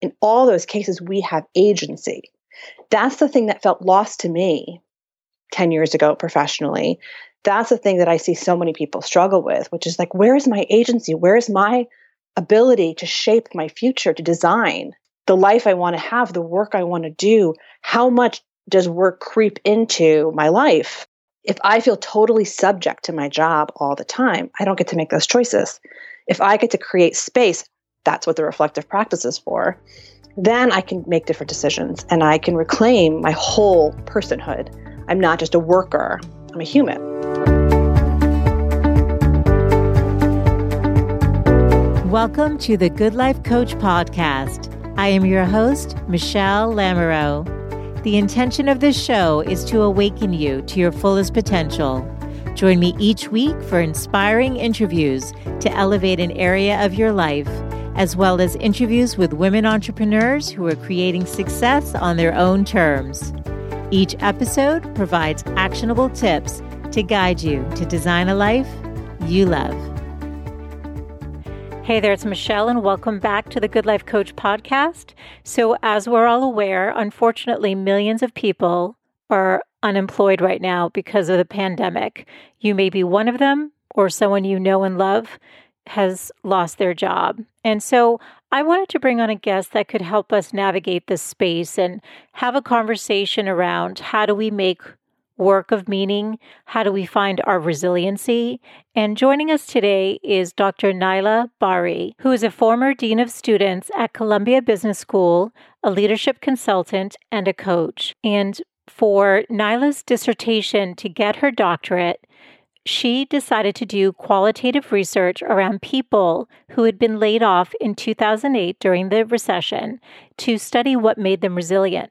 in all those cases, we have agency. That's the thing that felt lost to me 10 years ago professionally. That's the thing that I see so many people struggle with, which is like, where is my agency? Where is my ability to shape my future, to design the life I want to have, the work I want to do? How much does work creep into my life? If I feel totally subject to my job all the time, I don't get to make those choices. If I get to create space, that's what the reflective practice is for, then I can make different decisions and I can reclaim my whole personhood. I'm not just a worker, I'm a human. Welcome to the Good Life Coach podcast. I am your host, Michelle Lamoureux. The intention of this show is to awaken you to your fullest potential. Join me each week for inspiring interviews to elevate an area of your life, as well as interviews with women entrepreneurs who are creating success on their own terms. Each episode provides actionable tips to guide you to design a life you love. Hey there, it's Michelle, and welcome back to the Good Life Coach podcast. So, as we're all aware, unfortunately, millions of people are unemployed right now because of the pandemic. You may be one of them, or someone you know and love has lost their job. And so, I wanted to bring on a guest that could help us navigate this space and have a conversation around how do we make work of meaning? How do we find our resiliency? And joining us today is Dr. Nayla Bahri, who is a former Dean of Students at Columbia Business School, a leadership consultant, and a coach. And for Nayla's dissertation to get her doctorate, she decided to do qualitative research around people who had been laid off in 2008 during the recession to study what made them resilient.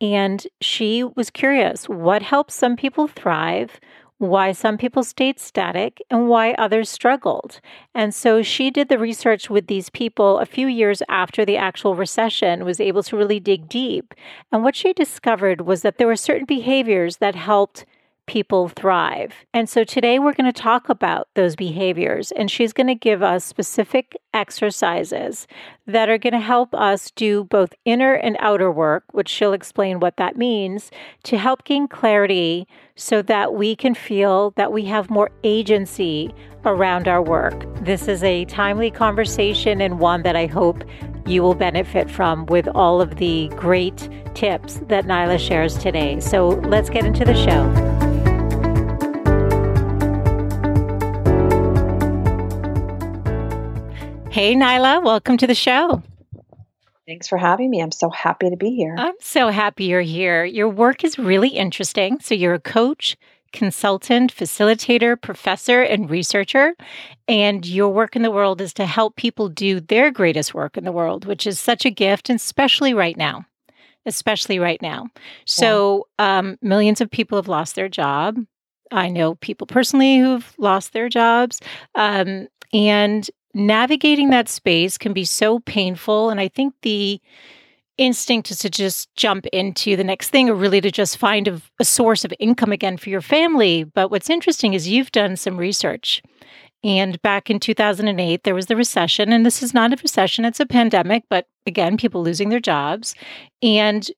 And she was curious what helps some people thrive, why some people stayed static, and why others struggled. And so she did the research with these people a few years after the actual recession, was able to really dig deep. And what she discovered was that there were certain behaviors that helped people thrive. And so today we're going to talk about those behaviors, and she's going to give us specific exercises that are going to help us do both inner and outer work, which she'll explain what that means, to help gain clarity so that we can feel that we have more agency around our work. This is a timely conversation and one that I hope you will benefit from with all of the great tips that Nayla shares today. So let's get into the show. Hey, Nayla, welcome to the show. Thanks for having me. I'm so happy to be here. I'm so happy you're here. Your work is really interesting. So, you're a coach, consultant, facilitator, professor, and researcher. And your work in the world is to help people do their greatest work in the world, which is such a gift, and especially right now. Especially right now. So, yeah. um, millions of people have lost their job. I know people personally who've lost their jobs. Um, and navigating that space can be so painful. And I think the instinct is to just jump into the next thing or really to just find a, a, source of income again for your family. But what's interesting is you've done some research. And back in 2008, there was the recession. And this is not a recession, it's a pandemic, but again, people losing their jobs. And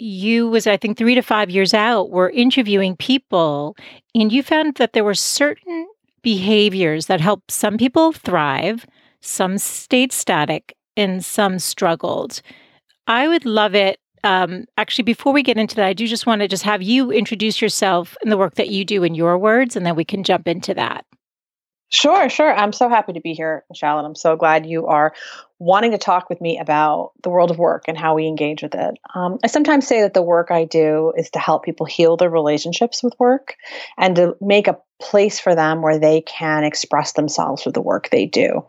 you was i think three to five years out were interviewing people and you found that there were certain behaviors that help some people thrive, some stayed static, and some struggled. I would love it. Um, actually, before we get into that, I do just want to just have you introduce yourself and the work that you do in your words, and then we can jump into that. Sure, sure. I'm so happy to be here, Michelle, and I'm so glad you are wanting to talk with me about the world of work and how we engage with it. Um, I sometimes say that the work I do is to help people heal their relationships with work and to make a place for them where they can express themselves with the work they do.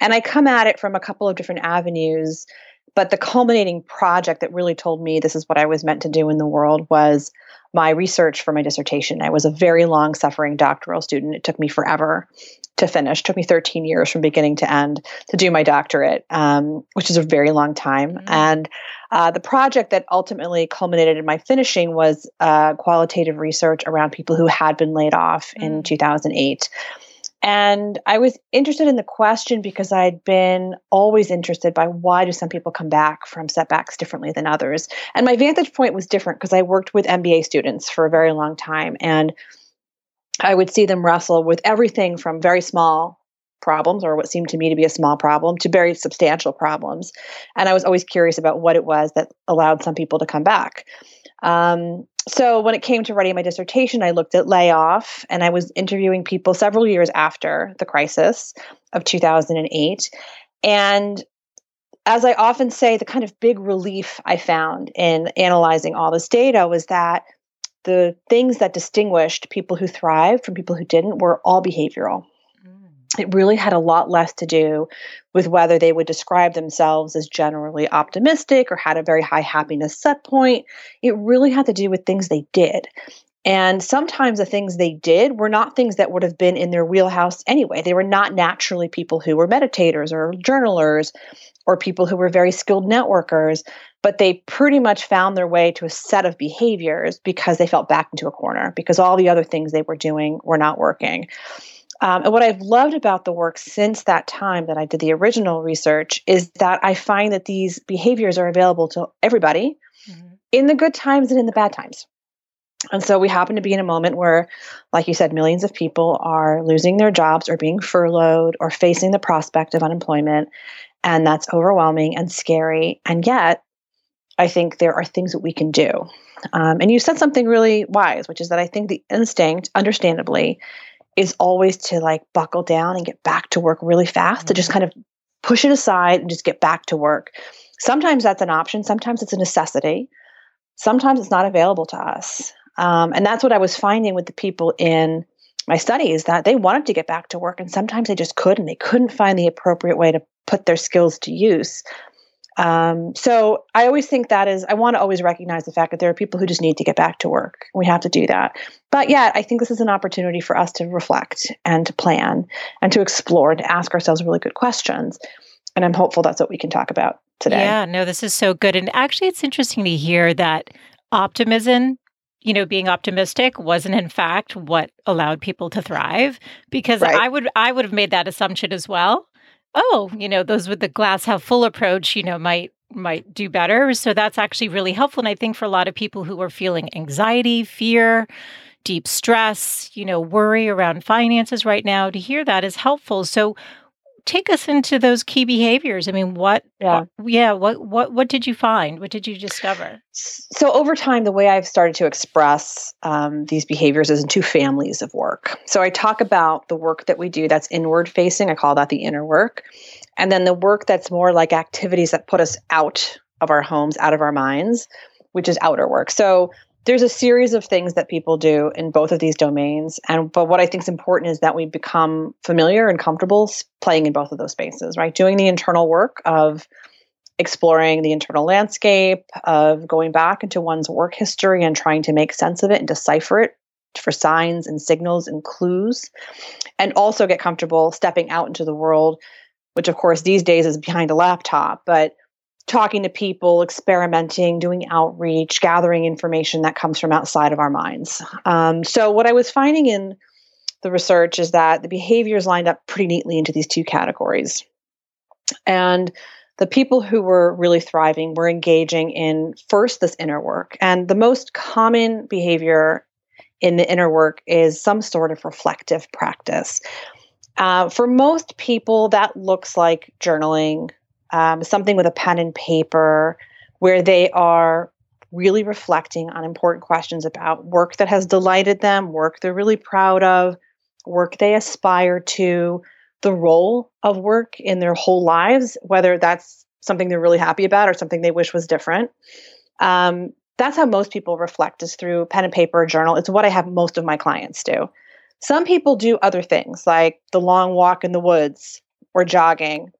And I come at it from a couple of different avenues, but the culminating project that really told me this is what I was meant to do in the world was my research for my dissertation. I was a very long suffering doctoral student. It took me forever to finish. It took me 13 years from beginning to end to do my doctorate, um, which is a very long time. Mm-hmm. And uh, the project that ultimately culminated in my finishing was uh, qualitative research around people who had been laid off mm-hmm. in mm. 2008. And I was interested in the question because I'd been always interested by why do some people come back from setbacks differently than others. And my vantage point was different because I worked with MBA students for a very long time. And I would see them wrestle with everything from very small problems or what seemed to me to be a small problem to very substantial problems. And I was always curious about what it was that allowed some people to come back. Um, so when it came to writing my dissertation, I looked at layoff and I was interviewing people several years after the crisis of 2008. And as I often say, the kind of big relief I found in analyzing all this data was that the things that distinguished people who thrived from people who didn't were all behavioral it really had a lot less to do with whether they would describe themselves as generally optimistic or had a very high happiness set point. It really had to do with things they did. And sometimes the things they did were not things that would have been in their wheelhouse anyway. They were not naturally people who were meditators or journalers or people who were very skilled networkers, but they pretty much found their way to a set of behaviors because they felt back into a corner because all the other things they were doing were not working. Um, and what I've loved about the work since that time that I did the original research is that I find that these behaviors are available to everybody mm-hmm. in the good times and in the bad times. And so we happen to be in a moment where, like you said, millions of people are losing their jobs or being furloughed or facing the prospect of unemployment. And that's overwhelming and scary. And yet, I think there are things that we can do. Um, and you said something really wise, which is that I think the instinct, understandably, is always to like buckle down and get back to work really fast, mm-hmm. to just mm-hmm. kind of push it aside and just get back to work. Sometimes that's an option, sometimes it's a necessity, sometimes it's not available to us. Um, and that's what I was finding with the people in my studies that they wanted to get back to work and sometimes they just couldn't. They couldn't find the appropriate way to put their skills to use. Um, so I always think that is, I want to always recognize the fact that there are people who just need to get back to work. We have to do that. But yeah, I think this is an opportunity for us to reflect and to plan and to explore and to ask ourselves really good questions. And I'm hopeful that's what we can talk about today. Yeah, no, this is so good. And actually, it's interesting to hear that optimism you know being optimistic wasn't in fact what allowed people to thrive because right. i would i would have made that assumption as well oh, you know, those with the glass half full approach, you know, might might do better. So that's actually really helpful. And I think for a lot of people who are feeling anxiety, fear, deep stress, you know, worry around finances right now, to hear that is helpful. So take us into those key behaviors. I mean, what yeah, yeah, what what what did you find? What did you discover? So over time, the way I've started to express um, these behaviors is in two families of work. So I talk about the work that we do that's inward facing. I call that the inner work, and then the work that's more like activities that put us out of our homes, out of our minds, which is outer work. So there's a series of things that people do in both of these domains. And but what i think is important is that we become familiar and comfortable playing in both of those spaces right? Doing the internal work of exploring the internal landscape of going back into one's work history and trying to make sense of it and decipher it for signs and signals and clues and also get comfortable stepping out into the world which of course these days is behind a laptop but talking to people, experimenting, doing outreach, gathering information that comes from outside of our minds. Um, so, what I was finding in the research is that the behaviors lined up pretty neatly into these two categories. And the people who were really thriving were engaging in first this inner work. And the most common behavior in the inner work is some sort of reflective practice. Uh, for most people, that looks like journaling, um, something with a pen and paper where they are really reflecting on important questions about work that has delighted them, work they're really proud of, work they aspire to, the role of work in their whole lives, whether that's something they're really happy about or something they wish was different. Um, that's how most people reflect is through pen and paper or journal. It's what I have most of my clients do. Some people do other things like the long walk in the woods or jogging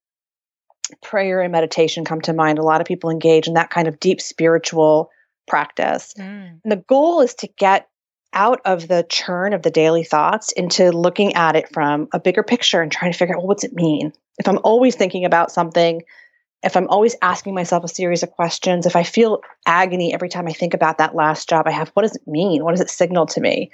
prayer and meditation come to mind. A lot of people engage in that kind of deep spiritual practice. Mm. And the goal is to get out of the churn of the daily thoughts into looking at it from a bigger picture and trying to figure out well, what's it mean? If I'm always thinking about something, if I'm always asking myself a series of questions, if I feel agony every time I think about that last job I have, what does it mean? What does it signal to me?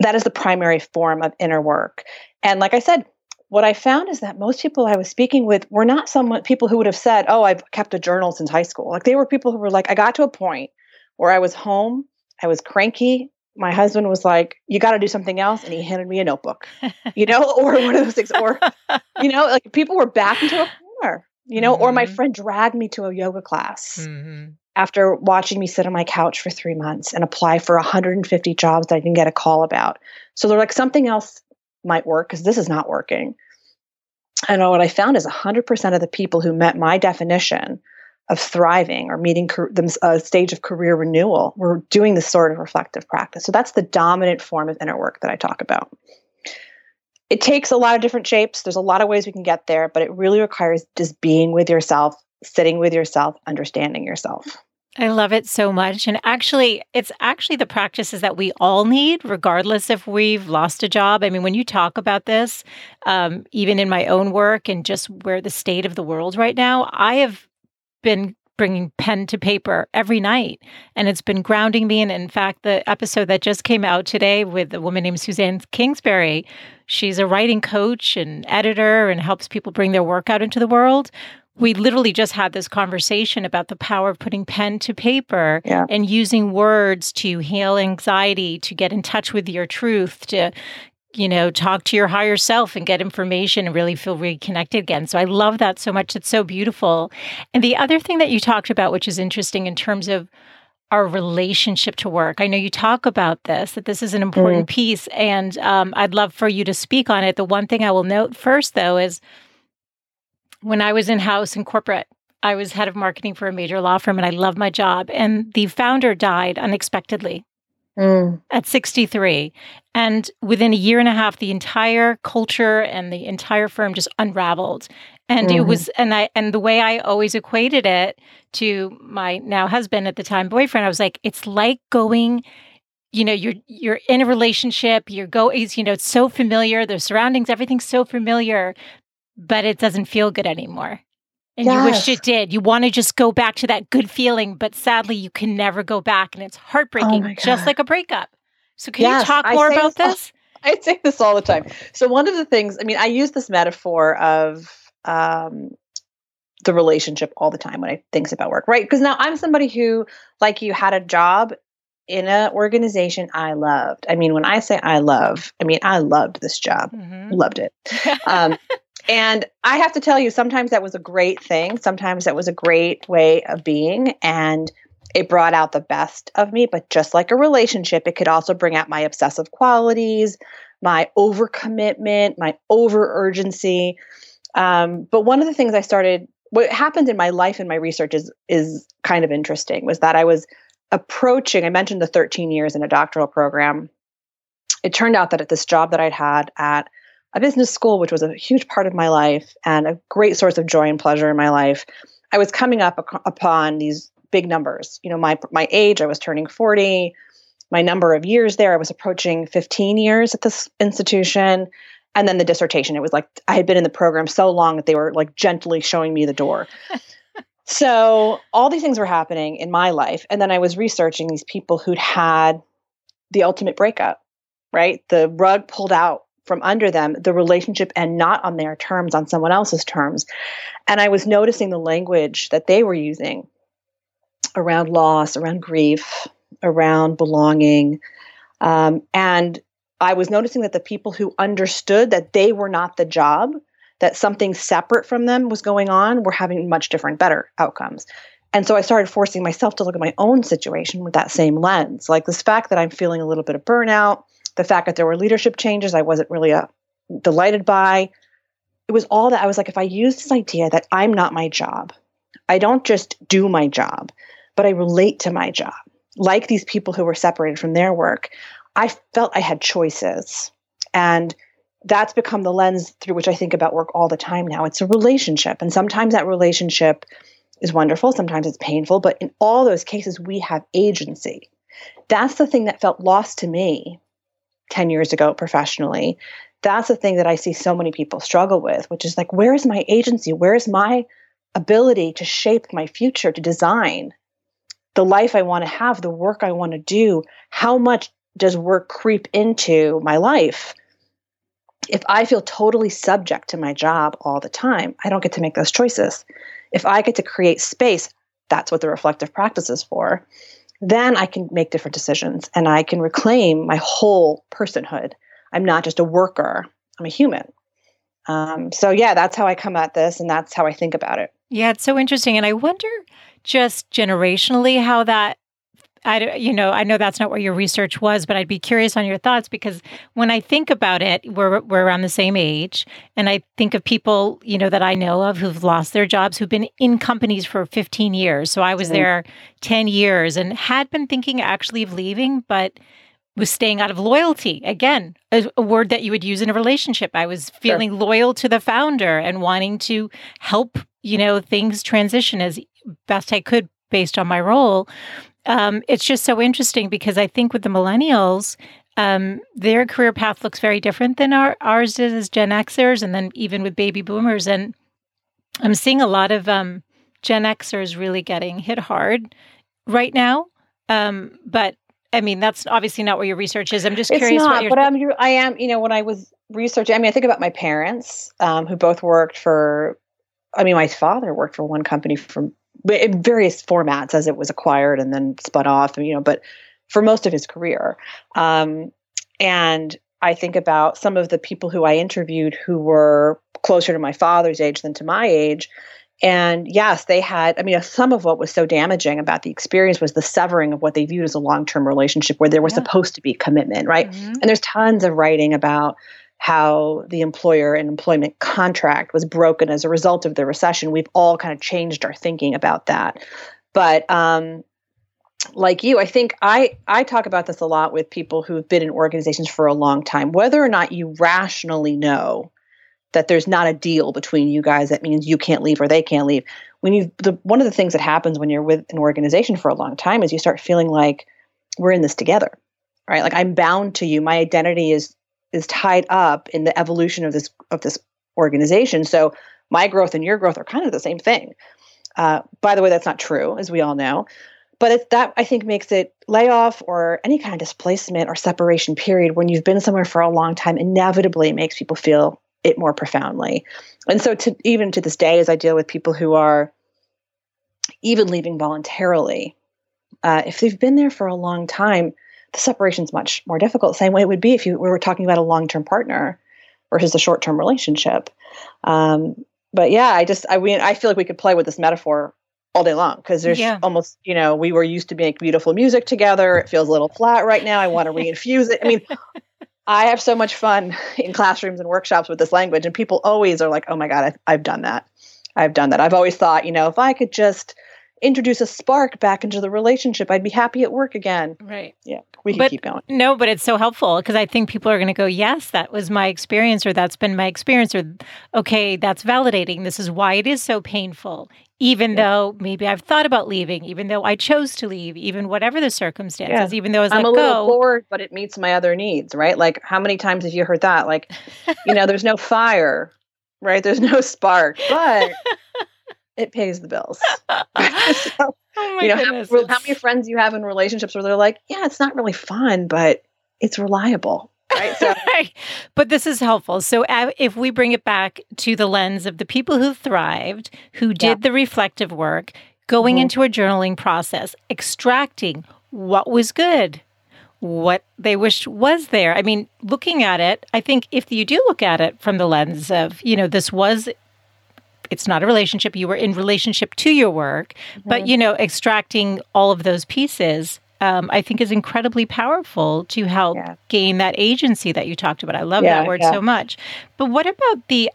that is the primary form of inner work. And like I said, what I found is that most people I was speaking with were not someone people who would have said, "Oh, I've kept a journal since high school." Like they were people who were like, "I got to a point where I was home, I was cranky. My husband was like, "You got to do something else," and he handed me a notebook, you know, or one of those things, or you know, like people were back into a corner, you know, mm-hmm. or my mm-hmm. friend dragged me to a yoga class. Mm-hmm after watching me sit on my couch for three months and apply for 150 jobs that I didn't get a call about. So they're like, something else might work because this is not working. And what I found is 100% of the people who met my definition of thriving or meeting a uh, stage of career renewal were doing this sort of reflective practice. So that's the dominant form of inner work that I talk about. It takes a lot of different shapes. There's a lot of ways we can get there, but it really requires just being with yourself, sitting with yourself, understanding yourself. I love it so much. And actually, it's actually the practices that we all need, regardless if we've lost a job. I mean, when you talk about this, um, even in my own work and just where the state of the world right now, I have been bringing pen to paper every night and it's been grounding me and in fact the episode that just came out today with a woman named suzanne kingsbury she's a writing coach and editor and helps people bring their work out into the world we literally just had this conversation about the power of putting pen to paper yeah. and using words to heal anxiety, to get in touch with your truth, to you know, talk to your higher self and get information and really feel reconnected again. So I love that so much. It's so beautiful. And the other thing that you talked about, which is interesting in terms of our relationship to work. I know you talk about this, that this is an important mm. piece, and um, I'd love for you to speak on it. The one thing I will note first, though, is when I was in house in corporate, I was head of marketing for a major law firm and I loved my job. And the founder died unexpectedly mm. at 63. And within a year and a half, the entire culture and the entire firm just unraveled. And mm-hmm. it was, and I, and the way I always equated it to my now husband at the time boyfriend, I was like, it's like going you know you're you're in a relationship you're go you know it's so familiar the surroundings everything's so familiar but it doesn't feel good anymore. And yes. you wish it did. You want to just go back to that good feeling, but sadly, you can never go back. And it's heartbreaking, oh just like a breakup. So, can yes, you talk more about this? I say this all the time. So, one of the things, I mean, I use this metaphor of um, the relationship all the time when I think about work, right? Because now I'm somebody who, like you, had a job in an organization I loved. I mean, when I say I love, I mean I loved this job, mm-hmm. loved it. Um, and I have to tell you, sometimes that was a great thing. Sometimes that was a great way of being. And it brought out the best of me. But just like a relationship, it could also bring out my obsessive qualities, my overcommitment, my over urgency. Um, but one of the things I started, what happened in my life and my research is is kind of interesting. Was that I was approaching. I mentioned the 13 years in a doctoral program. It turned out that at this job that I'd had at a business school, which was a huge part of my life and a great source of joy and pleasure in my life, I was coming up ac- upon these big numbers. You know, my my age, I was turning 40. My number of years there, I was approaching 15 years at this institution. And then the dissertation, it was like I had been in the program so long that they were like gently showing me the door. so all these things were happening in my life. And then I was researching these people who'd had the ultimate breakup, right? The rug pulled out from under them the relationship and not on their terms, on someone else's terms. And I was noticing the language that they were using around loss, around grief, around belonging. Um, and I was noticing that the people who understood that they were not the job, that something separate from them was going on, were having much different, better outcomes. And so I started forcing myself to look at my own situation with that same lens. Like this fact that I'm feeling a little bit of burnout, the fact that there were leadership changes I wasn't really uh, delighted by. It was all that I was like, if I use this idea that I'm not my job, I don't just do my job, but I relate to my job. Like these people who were separated from their work, I felt I had choices. And that's become the lens through which I think about work all the time now. It's a relationship. And sometimes that relationship is wonderful, sometimes it's painful, but in all those cases, we have agency. That's the thing that felt lost to me 10 years ago professionally that's the thing that i see so many people struggle with which is like where is my agency where is my ability to shape my future to design the life i want to have the work i want to do how much does work creep into my life? If I feel totally subject to my job all the time, I don't get to make those choices. If I get to create space, that's what the reflective practice is for, then I can make different decisions and I can reclaim my whole personhood. I'm not just a worker, I'm a human. Um, so, yeah, that's how I come at this and that's how I think about it. Yeah, it's so interesting. And I wonder just generationally how that I, you know, I know that's not what your research was, but I'd be curious on your thoughts because when I think about it, we're we're around the same age, and I think of people, you know, that I know of who've lost their jobs, who've been in companies for 15 years. So I was mm-hmm. there 10 years and had been thinking actually of leaving, but was staying out of loyalty. Again, a, a word that you would use in a relationship. I was feeling sure. loyal to the founder and wanting to help, you know, things transition as best I could based on my role um, it's just so interesting because I think with the millennials, um, their career path looks very different than our, ours is as Gen Xers, and then even with baby boomers. And I'm seeing a lot of um, Gen Xers really getting hit hard right now. Um, but I mean, that's obviously not where your research is. I'm just curious. It's not, but I'm, I am. You know, when I was researching, I mean, I think about my parents um, who both worked for. I mean, my father worked for one company from in various formats as it was acquired and then spun off, you know, but for most of his career. Um, and I think about some of the people who I interviewed who were closer to my father's age than to my age. And yes, they had, I mean, some of what was so damaging about the experience was the severing of what they viewed as a long term relationship where there was yeah. supposed to be commitment, right? Mm-hmm. And there's tons of writing about how the employer and employment contract was broken as a result of the recession. We've all kind of changed our thinking about that. But um, like you, I think I I talk about this a lot with people who've been in organizations for a long time. Whether or not you rationally know that there's not a deal between you guys that means you can't leave or they can't leave. When you the one of the things that happens when you're with an organization for a long time is you start feeling like we're in this together. Right? Like I'm bound to you. My identity is is tied up in the evolution of this of this organization. So my growth and your growth are kind of the same thing. Uh, by the way, that's not true, as we all know. But that I think makes it layoff or any kind of displacement or separation period when you've been somewhere for a long time inevitably makes people feel it more profoundly. And so, to even to this day, as I deal with people who are even leaving voluntarily, uh, if they've been there for a long time, the separation is much more difficult. Same way it would be if you we were talking about a long term partner versus a short term relationship. Um, but yeah, I just I mean I feel like we could play with this metaphor all day long because there's yeah. almost you know we were used to make beautiful music together. It feels a little flat right now. I want to reinfuse it. I mean. I have so much fun in classrooms and workshops with this language, and people always are like, "Oh my god, I've, I've done that. I've done that. I've always thought, you know, if I could just introduce a spark back into the relationship, I'd be happy at work again. Right. Yeah. We can but, keep going. No, but it's so helpful because I think people are going to go, yes, that was my experience, or that's been my experience, or okay, that's validating. This is why it is so painful. Even yeah. though maybe I've thought about leaving, even though I chose to leave, even whatever the circumstances, yeah. even though I was I'm a little oh. bored, but it meets my other needs, right? Like, how many times have you heard that? Like, you know, there's no fire, right? There's no spark, but it pays the bills. so, oh you know, how, how, many friends you have in relationships where they're like, yeah, it's not really fun, but it's reliable. Right. So, but this is helpful. So, uh, if we bring it back to the lens of the people who thrived, who did yeah. the reflective work, going mm-hmm. into a journaling process, extracting what was good, what they wish was there. I mean, looking at it, I think if you do look at it from the lens of, you know, this was it's not a relationship you were in relationship to your work mm-hmm. but you know extracting all of those pieces um, I think is incredibly powerful to help yeah. gain that agency that you talked about. I love yeah, that word yeah. so much. But what about the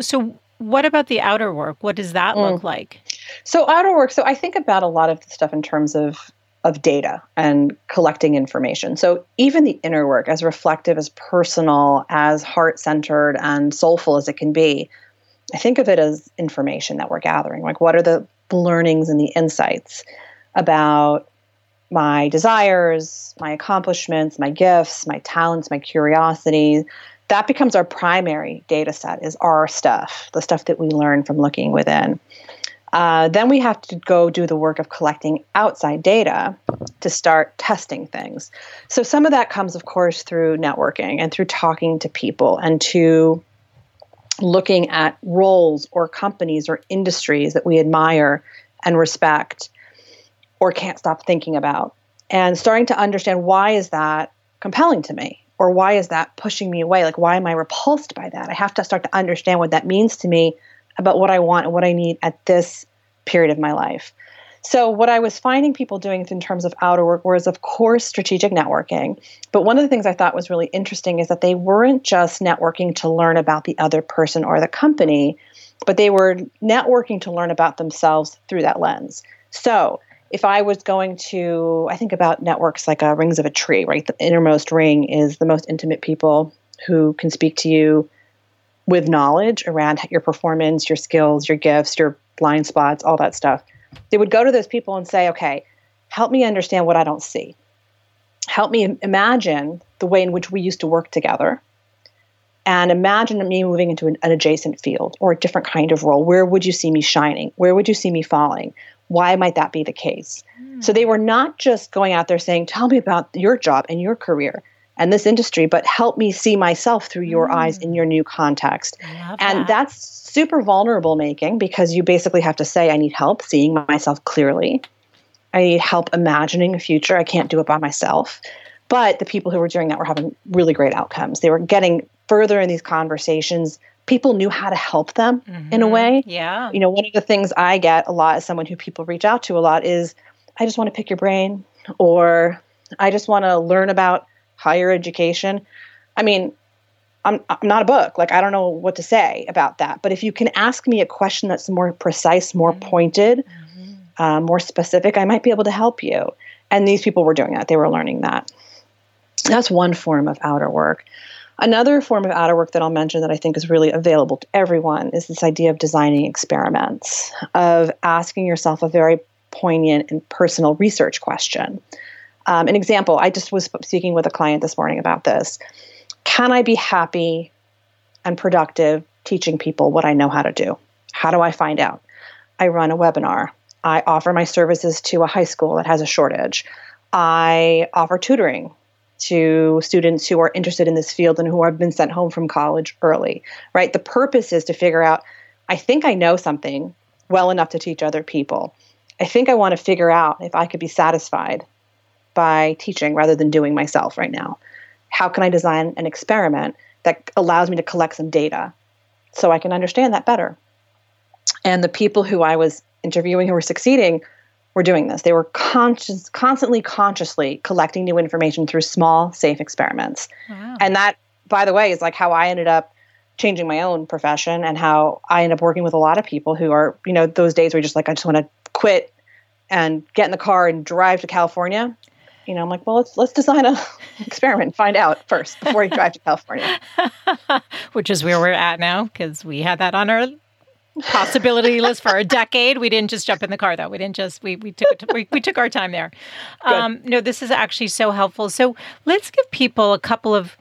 so what about the outer work? What does that mm. look like? So outer work. So I think about a lot of the stuff in terms of of data and collecting information. So even the inner work, as reflective, as personal, as heart centered, and soulful as it can be, I think of it as information that we're gathering. Like, what are the learnings and the insights about my desires, my accomplishments, my gifts, my talents, my curiosity? That becomes our primary data set, is our stuff, the stuff that we learn from looking within. Uh, then we have to go do the work of collecting outside data to start testing things. So some of that comes, of course, through networking and through talking to people and to looking at roles or companies or industries that we admire and respect or can't stop thinking about. And starting to understand why is that compelling to me or why is that pushing me away? Like why am i repulsed by that? I have to start to understand what that means to me about what i want and what i need at this period of my life so what i was finding people doing in terms of outer work was of course strategic networking but one of the things i thought was really interesting is that they weren't just networking to learn about the other person or the company but they were networking to learn about themselves through that lens so if I was going to, I think about networks like uh, rings of a tree, right? The innermost ring is the most intimate people who can speak to you with knowledge around your performance, your skills, your gifts, your blind spots, all that stuff. They would go to those people and say, okay, help me understand what I don't see. Help me imagine the way in which we used to work together. And imagine me moving into an, an adjacent field or a different kind of role. Where would you see me shining? Where would you see me falling? Why might that be the case? Mm. So they were not just going out there saying, Tell me about your job and your career and this industry, but help me see myself through your mm. eyes in your new context. And that. that's super vulnerable making because you basically have to say, I need help seeing myself clearly. I need help imagining a future. I can't do it by myself. But the people who were doing that were having really great outcomes. They were getting further in these conversations people knew how to help them mm-hmm. in a mm-hmm. way. Yeah. You know, one of the things I get a lot as someone who people reach out to a lot is I just want to pick your brain or I just want to learn about higher education. I mean, I'm, I'm not a book. Like, I don't know what to say about that. But if you can ask me a question that's more precise, more mm-hmm. pointed, mm-hmm. Uh, more specific, I might be able to help you. And these people were doing that. They were learning that. That's one form of outer work. Another form of outer work that I'll mention that I think is really available to everyone is this idea of designing experiments, of asking yourself a very poignant and personal research question. Um, an example, I just was speaking with a client this morning about this. Can I be happy and productive teaching people what I know how to do? How do I find out? I run a webinar. I offer my services to a high school that has a shortage. I offer tutoring to students who are interested in this field and who have been sent home from college early, right? The purpose is to figure out I think I know something well enough to teach other people. I think I want to figure out if I could be satisfied by teaching rather than doing myself right now. How can I design an experiment that allows me to collect some data so I can understand that better? And the people who I was interviewing who were succeeding were doing this. They were conscious, constantly consciously collecting new information through small, safe experiments. Wow. And that, by the way, is like how I ended up changing my own profession and how I end up working with a lot of people who are, you know, those days where you're just like, I just want to quit and get in the car and drive to California. You know, I'm like, well, let's let's design a experiment, find out first before you drive to California. Which is where we're at now because we had that on our possibility list for a decade. We didn't just jump in the car though. We didn't just we we took we, we took our time there. Um, no, this is actually so helpful. So let's give people a couple of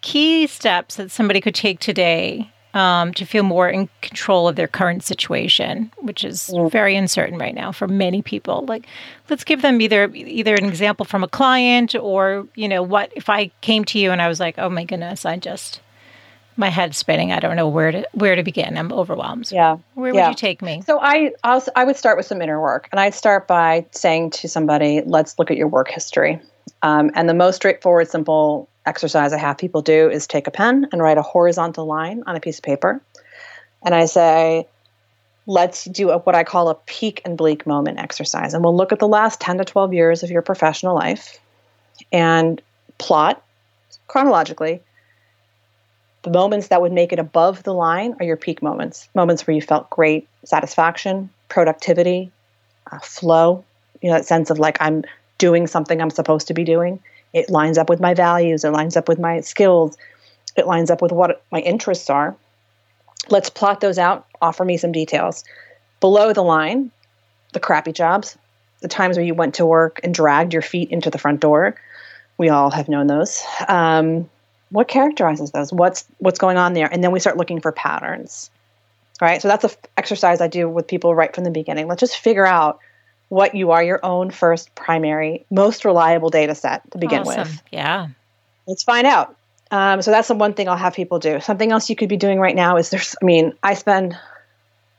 key steps that somebody could take today um, to feel more in control of their current situation, which is very uncertain right now for many people. Like, let's give them either either an example from a client or you know what if I came to you and I was like, oh my goodness, I just my head's spinning. I don't know where to where to begin. I'm overwhelmed. Yeah. Where yeah. would you take me? So I also, I would start with some inner work, and I'd start by saying to somebody, "Let's look at your work history." Um, and the most straightforward, simple exercise I have people do is take a pen and write a horizontal line on a piece of paper, and I say, "Let's do a, what I call a peak and bleak moment exercise," and we'll look at the last ten to twelve years of your professional life, and plot chronologically the moments that would make it above the line are your peak moments, moments where you felt great satisfaction, productivity, uh, flow, you know, that sense of like I'm doing something I'm supposed to be doing. It lines up with my values, it lines up with my skills, it lines up with what my interests are. Let's plot those out, offer me some details. Below the line, the crappy jobs, the times where you went to work and dragged your feet into the front door. We all have known those. Um, what characterizes those what's what's going on there and then we start looking for patterns right? So that's an f- exercise I do with people right from the beginning. Let's just figure out what you are your own first primary, most reliable data set to begin awesome. with. Yeah. Let's find out. Um, so that's the one thing I'll have people do. Something else you could be doing right now is there's, I mean, I spend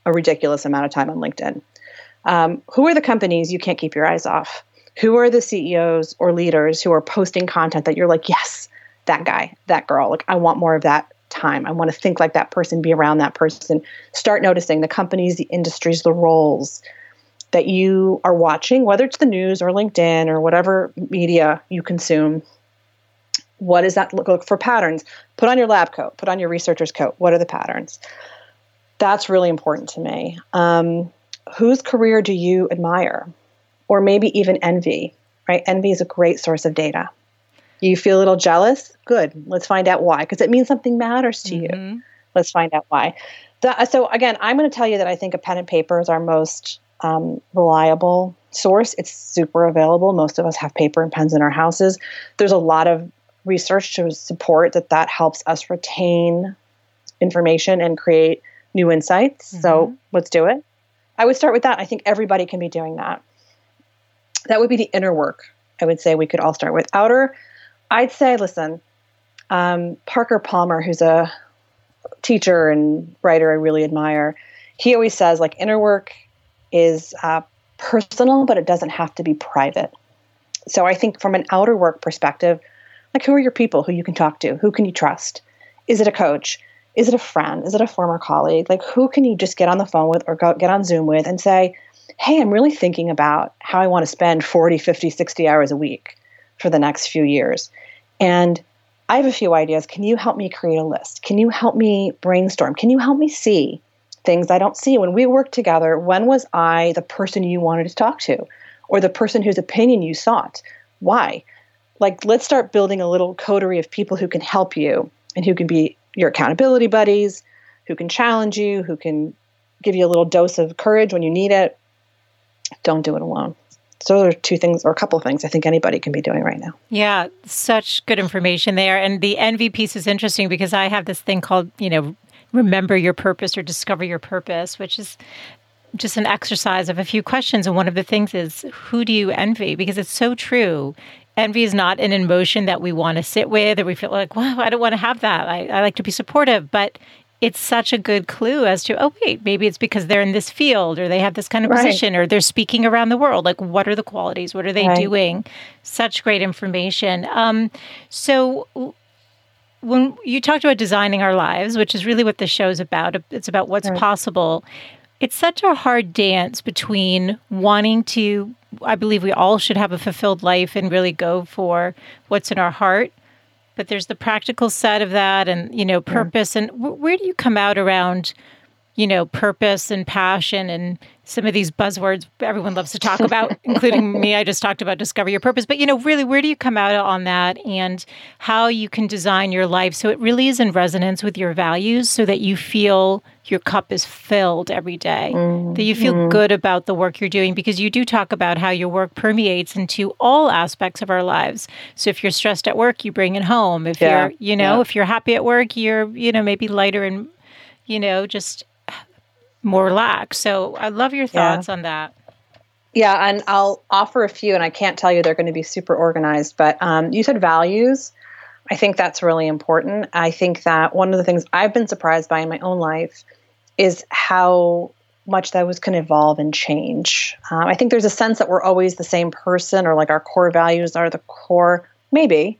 a ridiculous amount of time on LinkedIn. Um, who are the companies you can't keep your eyes off? Who are the CEOs or leaders who are posting content that you're like, yes, that guy, that girl, like I want more of that time. I want to think like that person, be around that person. Start noticing the companies, the industries, the roles that you are watching, whether it's the news or LinkedIn or whatever media you consume. What does that look, look for patterns? Put on your lab coat, put on your researcher's coat. What are the patterns? That's really important to me. Um, whose career do you admire? Or maybe even envy, right? Envy is a great source of data. You feel a little jealous? Good. Let's find out why, because it means something matters to mm-hmm. you. Let's find out why. The, so, again, I'm going to tell you that I think a pen and paper is our most um, reliable source. It's super available. Most of us have paper and pens in our houses. There's a lot of research to support that that helps us retain information and create new insights. Mm-hmm. So, let's do it. I would start with that. I think everybody can be doing that. That would be the inner work. I would say we could all start with outer I'd say, listen, um, Parker Palmer, who's a teacher and writer I really admire, he always says like inner work is uh, personal, but it doesn't have to be private. So I think from an outer work perspective, like who are your people who you can talk to? Who can you trust? Is it a coach? Is it a friend? Is it a former colleague? Like who can you just get on the phone with or go, get on Zoom with and say, hey, I'm really thinking about how I want to spend 40, 50, 60 hours a week for the next few years. And I have a few ideas. Can you help me create a list? Can you help me brainstorm? Can you help me see things I don't see? When we work together, when was I the person you wanted to talk to or the person whose opinion you sought? Why? Like, let's start building a little coterie of people who can help you and who can be your accountability buddies, who can challenge you, who can give you a little dose of courage when you need it. Don't do it alone. So those are two things or a couple things I think anybody can be doing right now. Yeah, such good information there. And the envy piece is interesting because I have this thing called, you know, remember your purpose or discover your purpose, which is just an exercise of a few questions. And one of the things is who do you envy? Because it's so true. Envy is not an emotion that we want to sit with or we feel like, wow, I don't want to have that. I, I like to be supportive. But it's such a good clue as to oh wait maybe it's because they're in this field or they have this kind of right. position or they're speaking around the world like what are the qualities what are they right. doing such great information um, so when you talked about designing our lives which is really what the show's about it's about what's right. possible it's such a hard dance between wanting to i believe we all should have a fulfilled life and really go for what's in our heart but there's the practical side of that and you know purpose yeah. and w- where do you come out around you know purpose and passion and some of these buzzwords everyone loves to talk about including me i just talked about discover your purpose but you know really where do you come out on that and how you can design your life so it really is in resonance with your values so that you feel your cup is filled every day, mm, that you feel mm. good about the work you're doing because you do talk about how your work permeates into all aspects of our lives. So if you're stressed at work, you bring it home. If yeah, you're, you know, yeah. if you're happy at work, you're, you know, maybe lighter and, you know, just more relaxed. So I love your thoughts yeah. on that. Yeah, and I'll offer a few, and I can't tell you they're going to be super organized, but um, you said values. I think that's really important. I think that one of the things I've been surprised by in my own life is how much those can evolve and change. Um, I think there's a sense that we're always the same person or like our core values are the core. Maybe.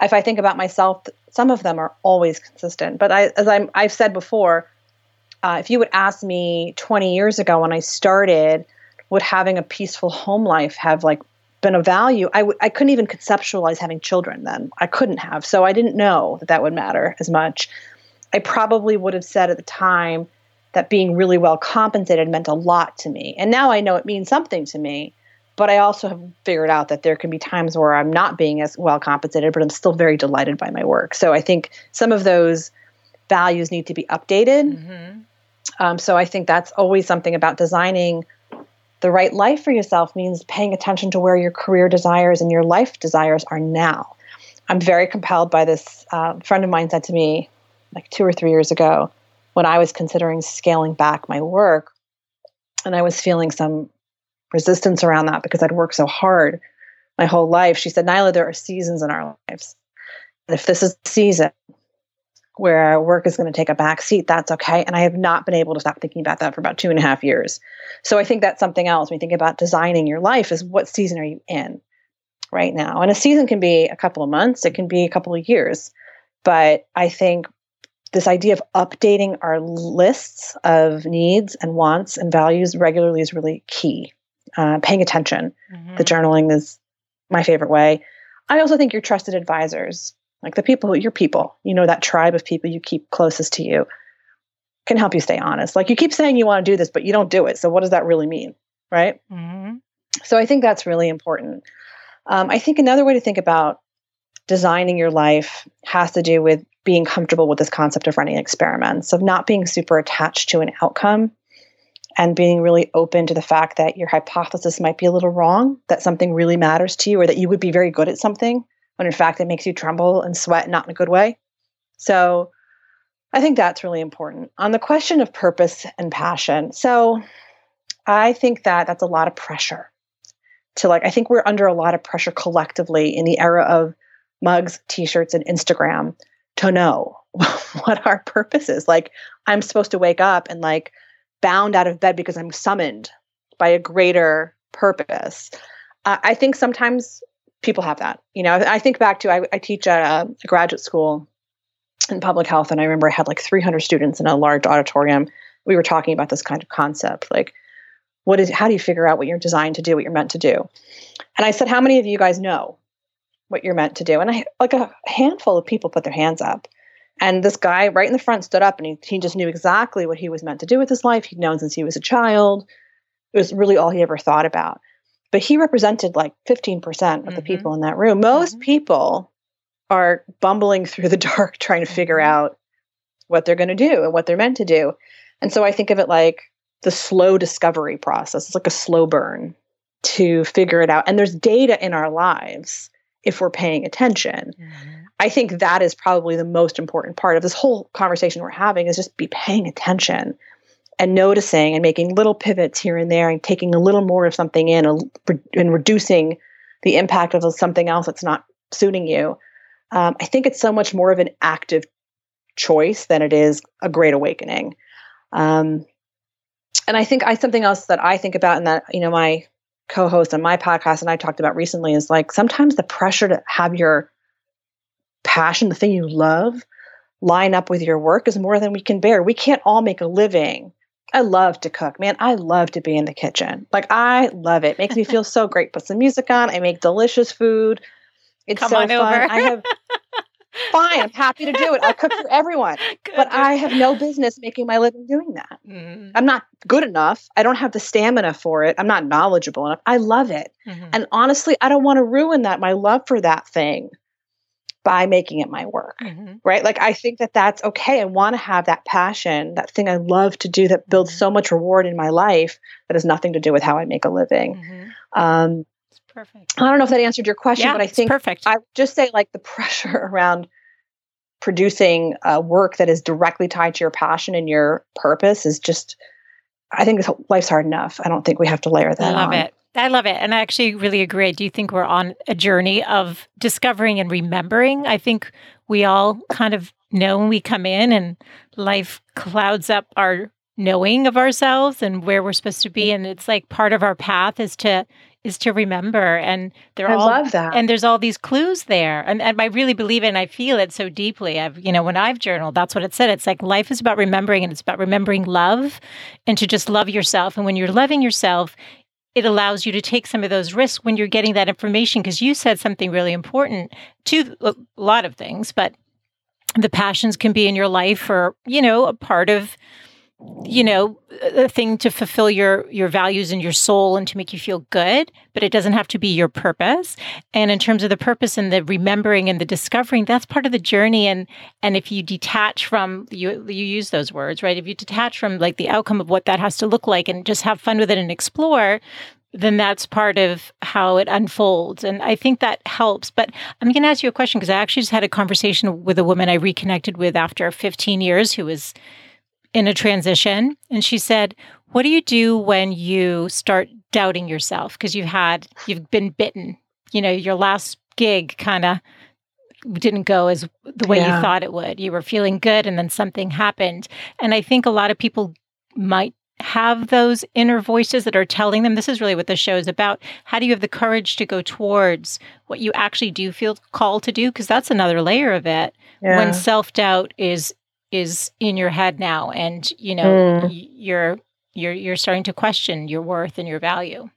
If I think about myself, some of them are always consistent. But I, as I'm, I've said before, uh, if you would ask me 20 years ago when I started, would having a peaceful home life have like been a value? I w- I couldn't even conceptualize having children then. I couldn't have. So I didn't know that that would matter as much. I probably would have said at the time, that being really well compensated meant a lot to me. And now I know it means something to me. But I also have figured out that there can be times where I'm not being as well compensated, but I'm still very delighted by my work. So I think some of those values need to be updated. Mm-hmm. Um, so I think that's always something about designing the right life for yourself means paying attention to where your career desires and your life desires are now. I'm very compelled by this. Uh, friend of mine said to me like two or three years ago, when I was considering scaling back my work and I was feeling some resistance around that because I'd worked so hard my whole life. She said, Nayla, there are seasons in our lives. And if this is the season where work is going to take a back seat, that's okay. And I have not been able to stop thinking about that for about two and a half years. So I think that's something else when you think about designing your life is what season are you in right now? And a season can be a couple of months, it can be a couple of years. But I think this idea of updating our lists of needs and wants and values regularly is really key. Uh, paying attention. Mm-hmm. The journaling is my favorite way. I also think your trusted advisors, like the people, your people, you know, that tribe of people you keep closest to you, can help you stay honest. Like you keep saying you want to do this, but you don't do it. So what does that really mean? Right. Mm-hmm. So I think that's really important. Um, I think another way to think about designing your life has to do with being comfortable with this concept of running experiments, of not being super attached to an outcome and being really open to the fact that your hypothesis might be a little wrong, that something really matters to you, or that you would be very good at something, when in fact it makes you tremble and sweat, not in a good way. So I think that's really important. On the question of purpose and passion, so I think that that's a lot of pressure to like, I think we're under a lot of pressure collectively in the era of mugs, t shirts, and Instagram to know what our purpose is. Like, I'm supposed to wake up and like bound out of bed because I'm summoned by a greater purpose. Uh, I think sometimes people have that. You know, I think back to I, I teach at a, a graduate school in public health, and I remember I had like 300 students in a large auditorium. We were talking about this kind of concept, like what is how do you figure out what you're designed to do, what you're meant to do? And I said, how many of you guys know what you're meant to do? And I like a handful of people put their hands up. And this guy right in the front stood up and he, he just knew exactly what he was meant to do with his life. He'd known since he was a child. It was really all he ever thought about. But he represented like 15% of mm-hmm. the people in that room. Most mm-hmm. people are bumbling through the dark trying to figure mm-hmm. out what they're going to do and what they're meant to do. And so I think of it like the slow discovery process. It's like a slow burn to figure it out. And there's data in our lives if we're paying attention. Mm-hmm. I think that is probably the most important part of this whole conversation we're having is just be paying attention and noticing and making little pivots here and there and taking a little more of something in and reducing the impact of something else that's not suiting you. Um, I think it's so much more of an active choice than it is a great awakening. Um, and I think I something else that I think about and that you know my co-host on my podcast and I talked about recently is like sometimes the pressure to have your passion, the thing you love, line up with your work is more than we can bear. We can't all make a living. I love to cook, man. I love to be in the kitchen. Like I love it. Makes me feel so great. Put some music on. I make delicious food. It's Come so fun. Over. I have fine. I'm happy to do it. I'll cook for everyone. Good. But I have no business making my living doing that. Mm. I'm not good enough. I don't have the stamina for it. I'm not knowledgeable enough. I love it. Mm-hmm. And honestly, I don't want to ruin that, my love for that thing by making it my work, mm-hmm. right? Like, I think that that's okay. I want to have that passion, that thing I love to do that builds mm-hmm. so much reward in my life that has nothing to do with how I make a living. Mm-hmm. Um, perfect. I don't know if that answered your question, yeah, but I think perfect. I just say like the pressure around producing uh, work that is directly tied to your passion and your purpose is just I think life's hard enough. I don't think we have to layer that I love on. it. I love it. And I actually really agree. I Do you think we're on a journey of discovering and remembering? I think we all kind of know when we come in and life clouds up our knowing of ourselves and where we're supposed to be. And it's like part of our path is to is to remember. And there I all love that. And there's all these clues there. And, and I really believe it and I feel it so deeply. I've, you know, when I've journaled, that's what it said. It's like life is about remembering and it's about remembering love and to just love yourself. And when you're loving yourself, it allows you to take some of those risks when you're getting that information because you said something really important to a lot of things but the passions can be in your life or you know a part of you know a thing to fulfill your your values and your soul and to make you feel good but it doesn't have to be your purpose and in terms of the purpose and the remembering and the discovering that's part of the journey and and if you detach from you you use those words right if you detach from like the outcome of what that has to look like and just have fun with it and explore then that's part of how it unfolds. And I think that helps. But I'm going to ask you a question because I actually just had a conversation with a woman I reconnected with after 15 years who was in a transition. And she said, What do you do when you start doubting yourself? Because you've had, you've been bitten. You know, your last gig kind of didn't go as the way yeah. you thought it would. You were feeling good and then something happened. And I think a lot of people might have those inner voices that are telling them this is really what the show is about. How do you have the courage to go towards what you actually do feel called to do? Because that's another layer of it. Yeah. When self doubt is is in your head now, and you know mm. you're you're you're starting to question your worth and your value.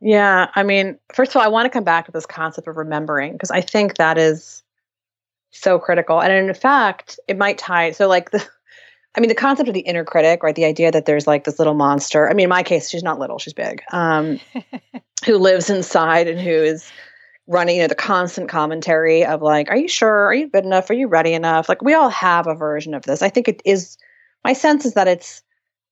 Yeah, I mean, first of all, I want to come back to this concept of remembering because I think that is so critical. And in fact, it might tie. So, like the, I mean, the concept of the inner critic, right? The idea that there's like this little monster. I mean, in my case, she's not little; she's big. Um, who lives inside and who is running, you know, the constant commentary of like, "Are you sure? Are you good enough? Are you ready enough?" Like, we all have a version of this. I think it is. My sense is that it's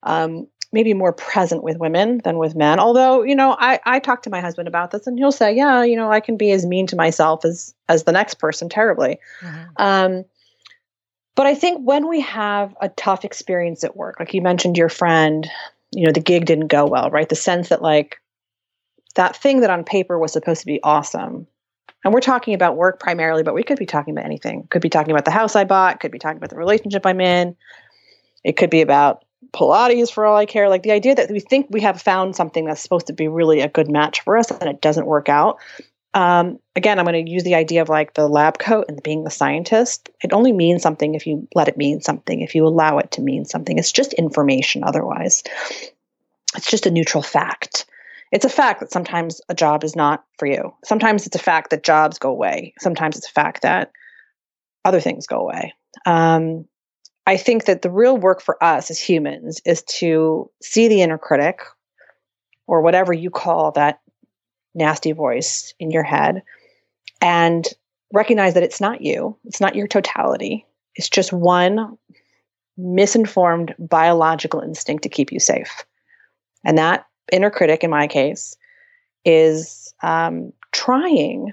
um, maybe more present with women than with men. Although, you know, I, I talk to my husband about this and he'll say, yeah, you know, I can be as mean to myself as, as the next person terribly. Mm-hmm. Um, but I think when we have a tough experience at work, like you mentioned your friend, you know, the gig didn't go well, right? The sense that like that thing that on paper was supposed to be awesome. And we're talking about work primarily, but we could be talking about anything. Could be talking about the house I bought, could be talking about the relationship I'm in. It could be about Pilates for all I care. Like the idea that we think we have found something that's supposed to be really a good match for us and it doesn't work out. Um, again, I'm going to use the idea of like the lab coat and being the scientist. It only means something if you let it mean something, if you allow it to mean something. It's just information otherwise. It's just a neutral fact. It's a fact that sometimes a job is not for you. Sometimes it's a fact that jobs go away. Sometimes it's a fact that other things go away. Um, I think that the real work for us as humans is to see the inner critic or whatever you call that nasty voice in your head and recognize that it's not you, it's not your totality. It's just one misinformed biological instinct to keep you safe. And that inner critic, in my case, is um, trying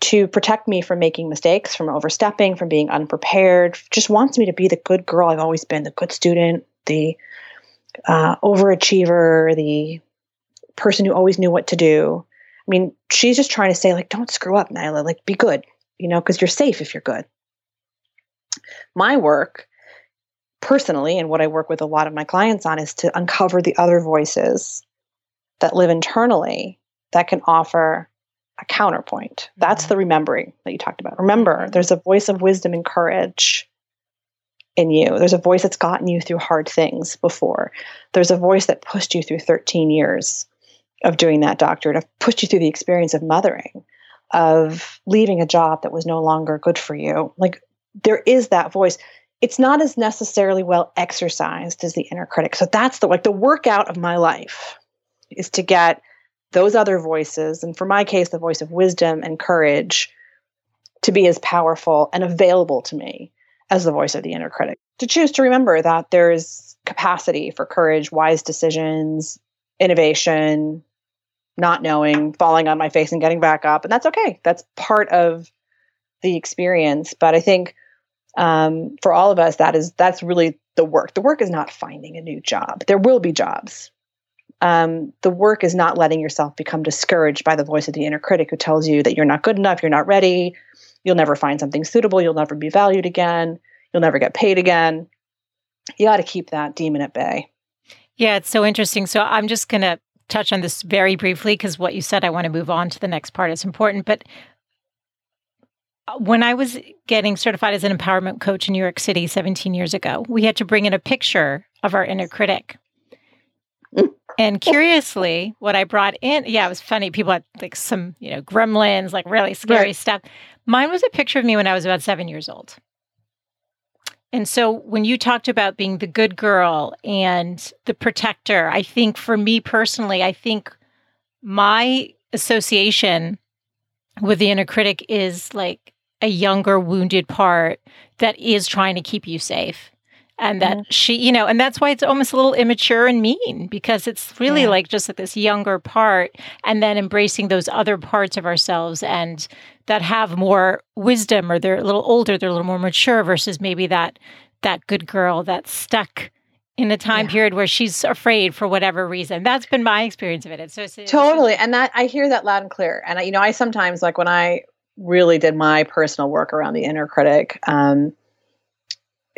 to protect me from making mistakes, from overstepping, from being unprepared, just wants me to be the good girl I've always been, the good student, the uh, overachiever, the person who always knew what to do. I mean, she's just trying to say, like, don't screw up, Nayla, like, be good, you know, because you're safe if you're good. My work, personally, and what I work with a lot of my clients on is to uncover the other voices that live internally that can offer a counterpoint. That's mm-hmm. the remembering that you talked about. Remember, mm-hmm. there's a voice of wisdom and courage in you. There's a voice that's gotten you through hard things before. There's a voice that pushed you through 13 years of doing that doctorate, of pushed you through the experience of mothering, of leaving a job that was no longer good for you. Like there is that voice. It's not as necessarily well exercised as the inner critic. So that's the like the workout of my life is to get those other voices, and for my case, the voice of wisdom and courage, to be as powerful and available to me as the voice of the inner critic. To choose to remember that there's capacity for courage, wise decisions, innovation, not knowing, falling on my face and getting back up. And that's okay. That's part of the experience. But I think um, for all of us, that is that's really the work. The work is not finding a new job. There will be jobs um, the work is not letting yourself become discouraged by the voice of the inner critic who tells you that you're not good enough, you're not ready, you'll never find something suitable, you'll never be valued again, you'll never get paid again. You got to keep that demon at bay. Yeah, it's so interesting. So I'm just going to touch on this very briefly because what you said, I want to move on to the next part. It's important. But when I was getting certified as an empowerment coach in New York City 17 years ago, we had to bring in a picture of our inner critic. And curiously, what I brought in, yeah, it was funny. People had like some, you know, gremlins, like really scary right. stuff. Mine was a picture of me when I was about seven years old. And so when you talked about being the good girl and the protector, I think for me personally, I think my association with the inner critic is like a younger wounded part that is trying to keep you safe and that she you know and that's why it's almost a little immature and mean because it's really yeah. like just this younger part and then embracing those other parts of ourselves and that have more wisdom or they're a little older they're a little more mature versus maybe that that good girl that's stuck in a time yeah. period where she's afraid for whatever reason. That's been my experience of it. It's so it's, totally, and that I hear that loud and clear. And I, you know, I sometimes like when I really did my personal work around the inner critic. Um,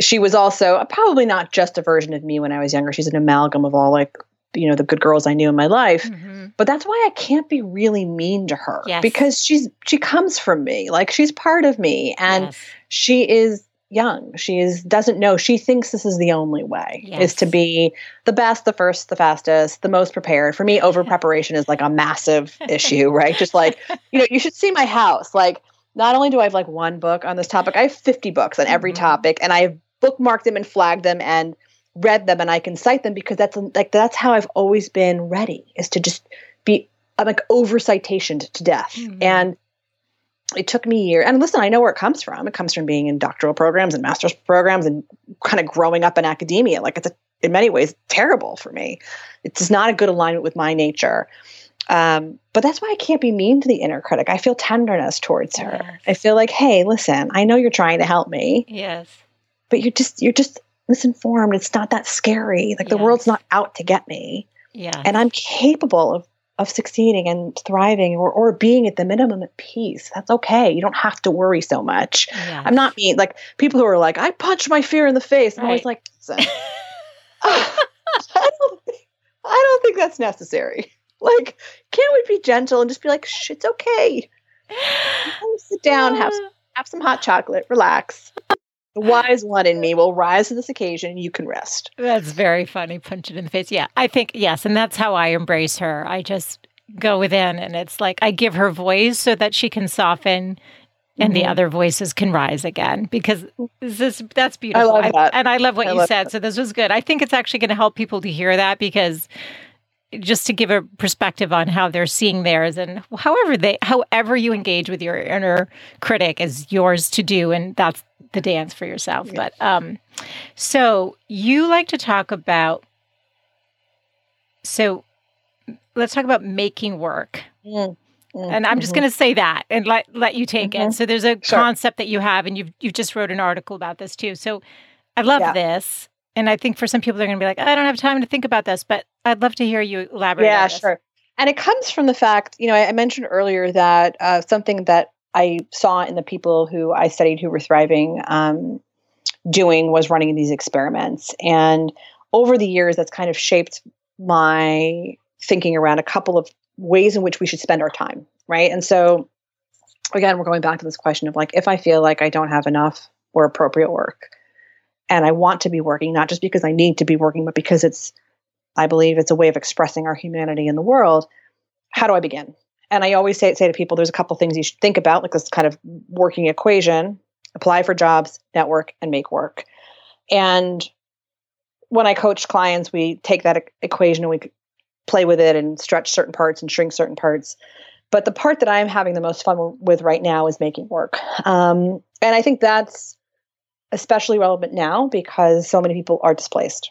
she was also probably not just a version of me when I was younger. She's an amalgam of all like you know the good girls I knew in my life. Mm-hmm. But that's why I can't be really mean to her yes. because she's she comes from me. Like she's part of me and yes. she is young. She is doesn't know. She thinks this is the only way yes. is to be the best, the first, the fastest, the most prepared. For me, over preparation is like a massive issue, right? Just like, you know, you should see my house. Like not only do I have like one book on this topic, I have 50 books on every mm-hmm. topic and I've bookmarked them and flagged them and read them and I can cite them because that's like that's how I've always been ready is to just be I'm like over citation to death. Mm-hmm. And it took me years. And listen, I know where it comes from. It comes from being in doctoral programs and master's programs and kind of growing up in academia. Like it's a, in many ways terrible for me. It's not a good alignment with my nature. Um, but that's why I can't be mean to the inner critic. I feel tenderness towards her. Yes. I feel like, hey, listen, I know you're trying to help me. Yes. But you're just you're just misinformed. It's not that scary. Like yes. the world's not out to get me. Yeah. And I'm capable of of succeeding and thriving or, or being at the minimum at peace. That's okay. You don't have to worry so much. Yes. I'm not being like people who are like, I punch my fear in the face. I'm always like, I, don't, I don't think that's necessary. Like, can't we be gentle and just be like, Shh, it's okay. Sit down, have, ah. have some hot chocolate, relax. The wise one in me will rise to this occasion. You can rest. That's very funny. Punch it in the face. Yeah, I think, yes. And that's how I embrace her. I just go within and it's like I give her voice so that she can soften and mm-hmm. the other voices can rise again because this that's beautiful. I love that. I, and I love what I you love said. That. So this was good. I think it's actually going to help people to hear that because just to give a perspective on how they're seeing theirs and however they however you engage with your inner critic is yours to do and that's the dance for yourself. Yeah. But um, so you like to talk about. So let's talk about making work. Mm. Mm, and I'm just mm-hmm. going to say that and let let you take mm-hmm. it. So there's a sure. concept that you have, and you've you just wrote an article about this too. So I love yeah. this, and I think for some people they're going to be like, I don't have time to think about this, but I'd love to hear you elaborate. Yeah, sure. And it comes from the fact, you know, I, I mentioned earlier that uh, something that I saw in the people who I studied who were thriving um, doing was running these experiments. And over the years, that's kind of shaped my thinking around a couple of ways in which we should spend our time, right? And so, again, we're going back to this question of like, if I feel like I don't have enough or appropriate work, and I want to be working, not just because I need to be working, but because it's, I believe it's a way of expressing our humanity in the world, how do I begin? And I always say say to people, there's a couple things you should think about, like this kind of working equation: apply for jobs, network, and make work. And when I coach clients, we take that e- equation and we play with it and stretch certain parts and shrink certain parts. But the part that I'm having the most fun with right now is making work. Um, and I think that's especially relevant now because so many people are displaced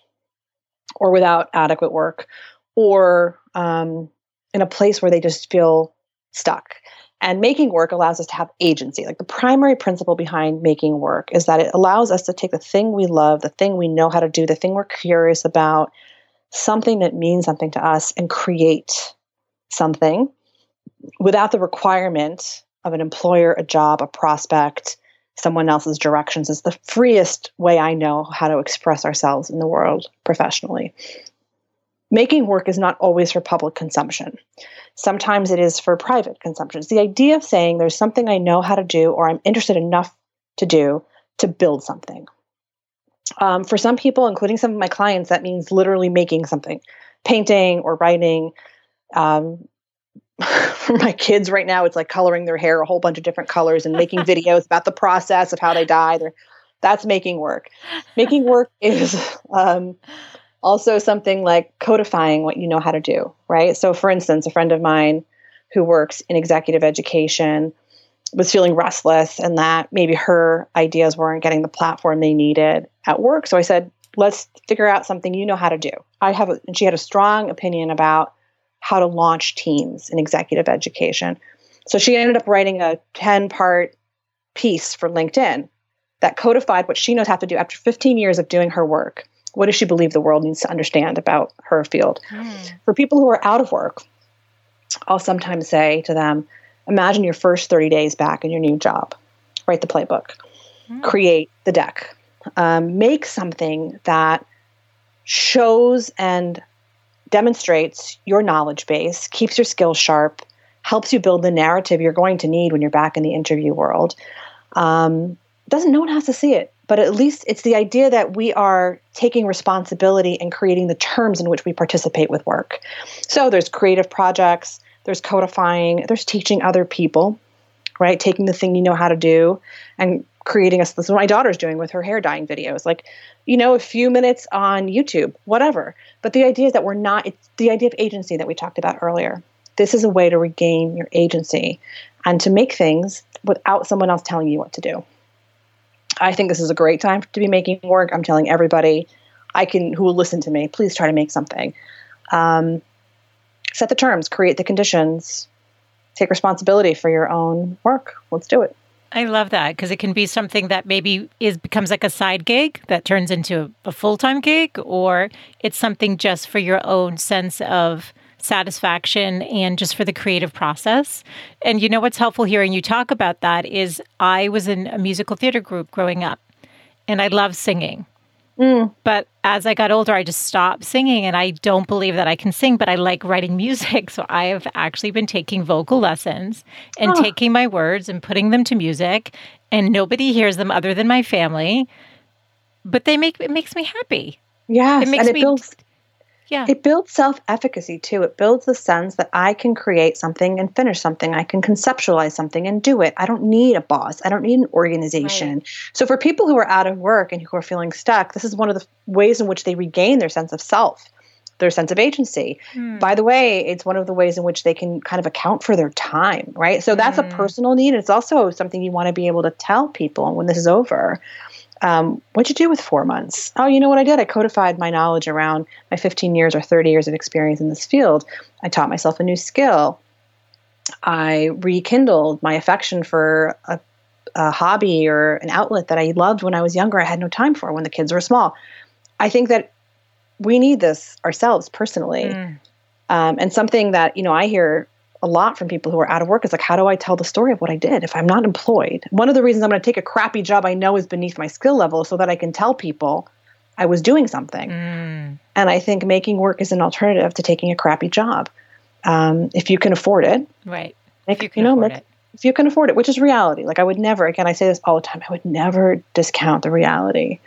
or without adequate work or um, in a place where they just feel stuck. And making work allows us to have agency. Like the primary principle behind making work is that it allows us to take the thing we love, the thing we know how to do, the thing we're curious about, something that means something to us, and create something without the requirement of an employer, a job, a prospect, someone else's directions is the freest way I know how to express ourselves in the world professionally making work is not always for public consumption. Sometimes it is for private consumption. It's the idea of saying there's something I know how to do or I'm interested enough to do to build something. Um, for some people, including some of my clients, that means literally making something, painting or writing. Um, for my kids right now, it's like coloring their hair a whole bunch of different colors and making videos about the process of how they dye. They're, that's making work. Making work is um, also something like codifying what you know how to do, right? So, for instance, a friend of mine who works in executive education was feeling restless and that maybe her ideas weren't getting the platform they needed at work. So I said, let's figure out something you know how to do. I have, a, and she had a strong opinion about how to launch teams in executive education. So she ended up writing a 10 part piece for LinkedIn that codified what she knows how to do after 15 years of doing her work. What does she believe the world needs to understand about her field? Mm. For people who are out of work, I'll sometimes say to them, imagine your first 30 days back in your new job. Write the playbook, mm. create the deck, um, make something that shows and demonstrates your knowledge base, keeps your skills sharp, helps you build the narrative you're going to need when you're back in the interview world. Um, doesn't no one has to see it, but at least it's the idea that we are taking responsibility and creating the terms in which we participate with work. So there's creative projects, there's codifying, there's teaching other people, right? Taking the thing you know how to do and creating a this is what my daughter's doing with her hair dyeing videos. Like, you know, a few minutes on YouTube, whatever. But the idea is that we're not it's the idea of agency that we talked about earlier. This is a way to regain your agency and to make things without someone else telling you what to do. I think this is a great time to be making work. I'm telling everybody I can who will listen to me, please try to make something. Um, set the terms, create the conditions, take responsibility for your own work. Let's do it. I love that because it can be something that maybe is becomes like a side gig that turns into a full time gig, or it's something just for your own sense of satisfaction and just for the creative process. And you know what's helpful hearing you talk about that is I was in a musical theater group growing up, and I love singing. Mm. But as I got older, I just stopped singing, and I don't believe that I can sing, but I like writing music. So I have actually been taking vocal lessons and oh. taking my words and putting them to music, and nobody hears them other than my family. But they make it makes me happy. Yeah, it makes and it me builds yeah. It builds self efficacy too. It builds the sense that I can create something and finish something. I can conceptualize something and do it. I don't need a boss. I don't need an organization. Right. So, for people who are out of work and who are feeling stuck, this is one of the ways in which they regain their sense of self, their sense of agency. Hmm. By the way, it's one of the ways in which they can kind of account for their time, right? So, that's a hmm. personal need. It's also something you want to be able to tell people when this is over um, what'd you do with four months? Oh, you know what I did? I codified my knowledge around my 15 years or 30 years of experience in this field. I taught myself a new skill. I rekindled my affection for a, a hobby or an outlet that I loved when I was younger. I had no time for when the kids were small. I think that we need this ourselves personally. Mm. Um, and something that, you know, I hear a lot from people who are out of work is like, how do I tell the story of what I did if I'm not employed? One of the reasons I'm going to take a crappy job I know is beneath my skill level so that I can tell people I was doing something. Mm. And I think making work is an alternative to taking a crappy job. Um, if you can afford it, right? Make, if you, you know, make, it. if you can afford it, which is reality. Like I would never, again, I say this all the time. I would never discount the reality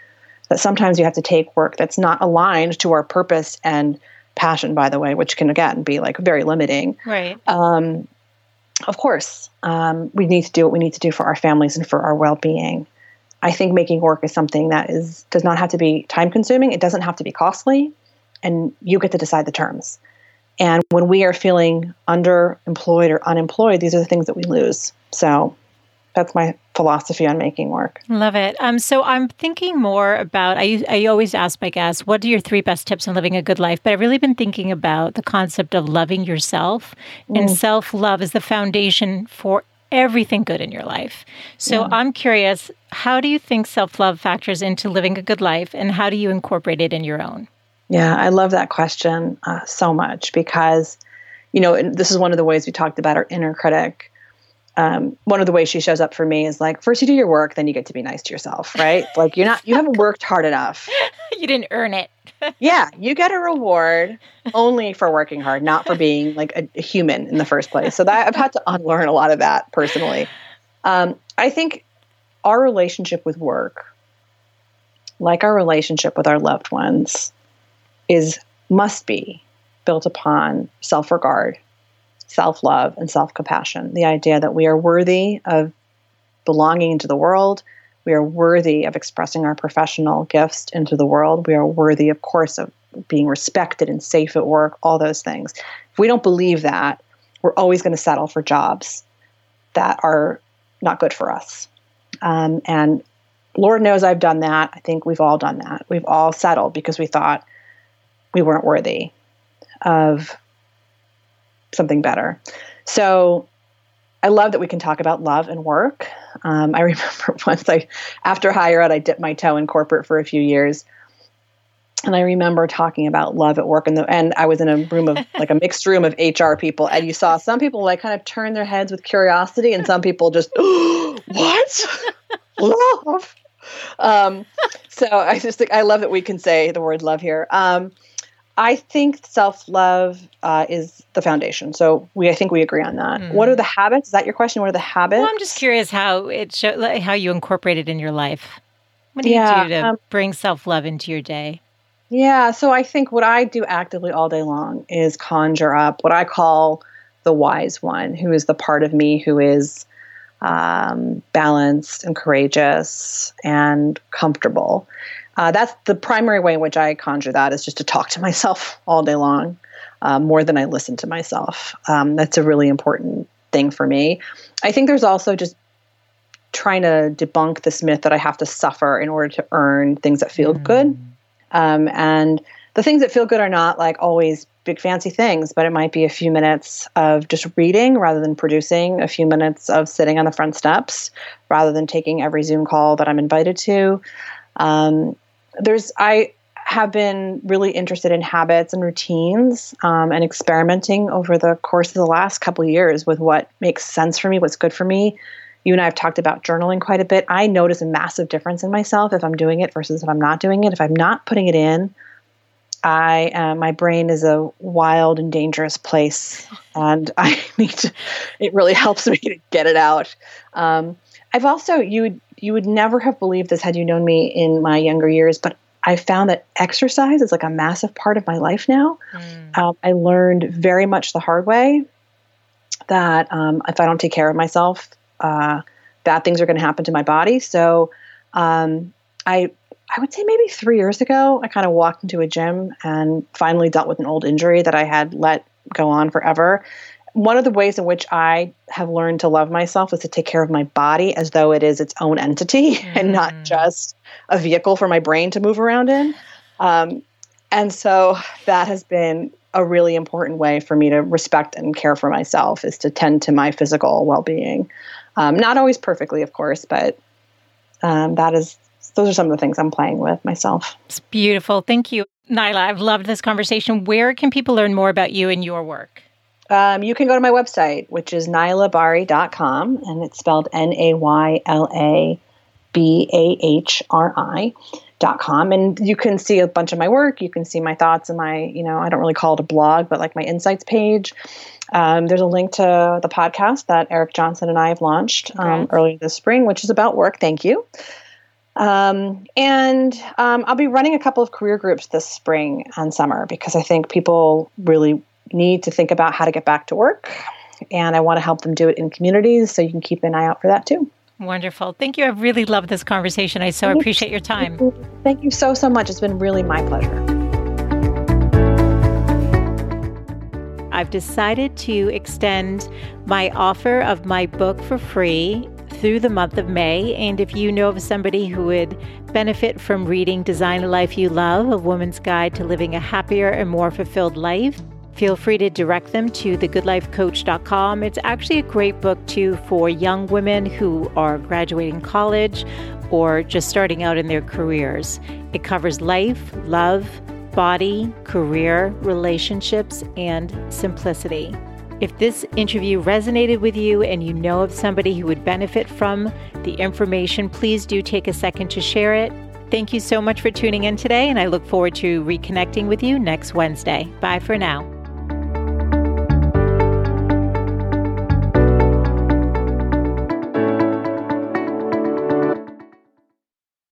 that sometimes you have to take work that's not aligned to our purpose and passion, by the way, which can again be like very limiting. Right. Um, of course, um, we need to do what we need to do for our families and for our well-being. I think making work is something that is does not have to be time consuming. It doesn't have to be costly, and you get to decide the terms. And when we are feeling underemployed or unemployed, these are the things that we lose. So that's my philosophy on making work. Love it. Um, so I'm thinking more about. I I always ask my guests, "What are your three best tips on living a good life?" But I've really been thinking about the concept of loving yourself, mm. and self love is the foundation for everything good in your life. So yeah. I'm curious, how do you think self love factors into living a good life, and how do you incorporate it in your own? Yeah, I love that question uh, so much because, you know, this is one of the ways we talked about our inner critic um, one of the ways she shows up for me is like first you do your work then you get to be nice to yourself right? Like you're not you haven't worked hard enough. You didn't earn it. Yeah you get a reward only for working hard not for being like a, a human in the first place. So that i've had to unlearn a lot of that personally. Um, i think our relationship with work like our relationship with our loved ones is must be built upon self-regard self love and self compassion. The idea that we are worthy of belonging into the world. We are worthy of expressing our professional gifts into the world. We are worthy, of course, of being respected and safe at work, all those things. If we don't believe that, we're always going to settle for jobs that are not good for us. Um, and Lord knows I've done that. I think we've all done that. We've all settled because we thought we weren't worthy of something better. So I love that we can talk about love and work. Um, I remember once I, after higher ed, I dipped my toe in corporate for a few years. And I remember talking about love at work, and the and I was in a room of like a mixed room of HR people, and you saw some people like kind of turn their heads with curiosity, and some people just what love. Um, so I just think I love that we can say the word love here. Um, I think self love uh, is the foundation. So we, I think we agree on that. Mm. What are the habits? Is that your question? What are the habits? Well, I'm just curious how it show, how you incorporate it in your life. What do yeah, you do to um, bring self love into your day? Yeah, so I think what I do actively all day long is conjure up what I call the wise one, who is the part of me who is um, balanced and courageous and comfortable. Uh, that's the primary way in which I conjure that is just to talk to myself all day long, um, more than I listen to myself. Um, that's a really important thing for me. I think there's also just trying to debunk this myth that I have to suffer in order to earn things that feel mm. good. Um, and the things that feel good are not like always big fancy things, but it might be a few minutes of just reading rather than producing, a few minutes of sitting on the front steps rather than taking every Zoom call that I'm invited to. Um, there's I have been really interested in habits and routines um, and experimenting over the course of the last couple years with what makes sense for me, what's good for me. You and I have talked about journaling quite a bit. I notice a massive difference in myself if I'm doing it versus if I'm not doing it. If I'm not putting it in, I uh, my brain is a wild and dangerous place, and I need to. It really helps me to get it out. Um, I've also you you would never have believed this had you known me in my younger years, but I found that exercise is like a massive part of my life now. Mm. Um, I learned very much the hard way that um, if I don't take care of myself, uh, bad things are going to happen to my body. So um, I I would say maybe three years ago, I kind of walked into a gym and finally dealt with an old injury that I had let go on forever one of the ways in which I have learned to love myself is to take care of my body as though it is its own entity mm. and not mm. just a vehicle for my brain to move around in. Um, and so that has been a really important way for me to respect and care for myself is to tend to my physical well-being. Um, not always perfectly, of course, but um, that is those are some of the things I'm playing with myself. It's beautiful. Thank you, Nayla. I've loved this conversation. Where can people learn more about you and your work? Um, you can go to my website, which is naylabahri.com, and it's spelled N A Y L A B A H R I. Dot com. And you can see a bunch of my work. You can see my thoughts and my you know i don't really call it a blog but like my insights page. Um, there's a link to the podcast that eric johnson and i have launched um, earlier this spring which is about work. Thank you. Um, and um, I'll be running a couple of career groups this spring and summer because I think people really need to think about how to get back to work. And I want to help them do it in communities. So you can keep an eye out for that too. Wonderful. Thank you. I really love this conversation. I so appreciate your time. Thank you so, so much. It's been really my pleasure. I've decided to extend my offer of my book for free through the month of May. And if you know of somebody who would benefit from reading Design a Life You Love, A Woman's Guide to Living a Happier and More Fulfilled Life, Feel free to direct them to thegoodlifecoach.com. It's actually a great book, too, for young women who are graduating college or just starting out in their careers. It covers life, love, body, career, relationships, and simplicity. If this interview resonated with you and you know of somebody who would benefit from the information, please do take a second to share it. Thank you so much for tuning in today, and I look forward to reconnecting with you next Wednesday. Bye for now.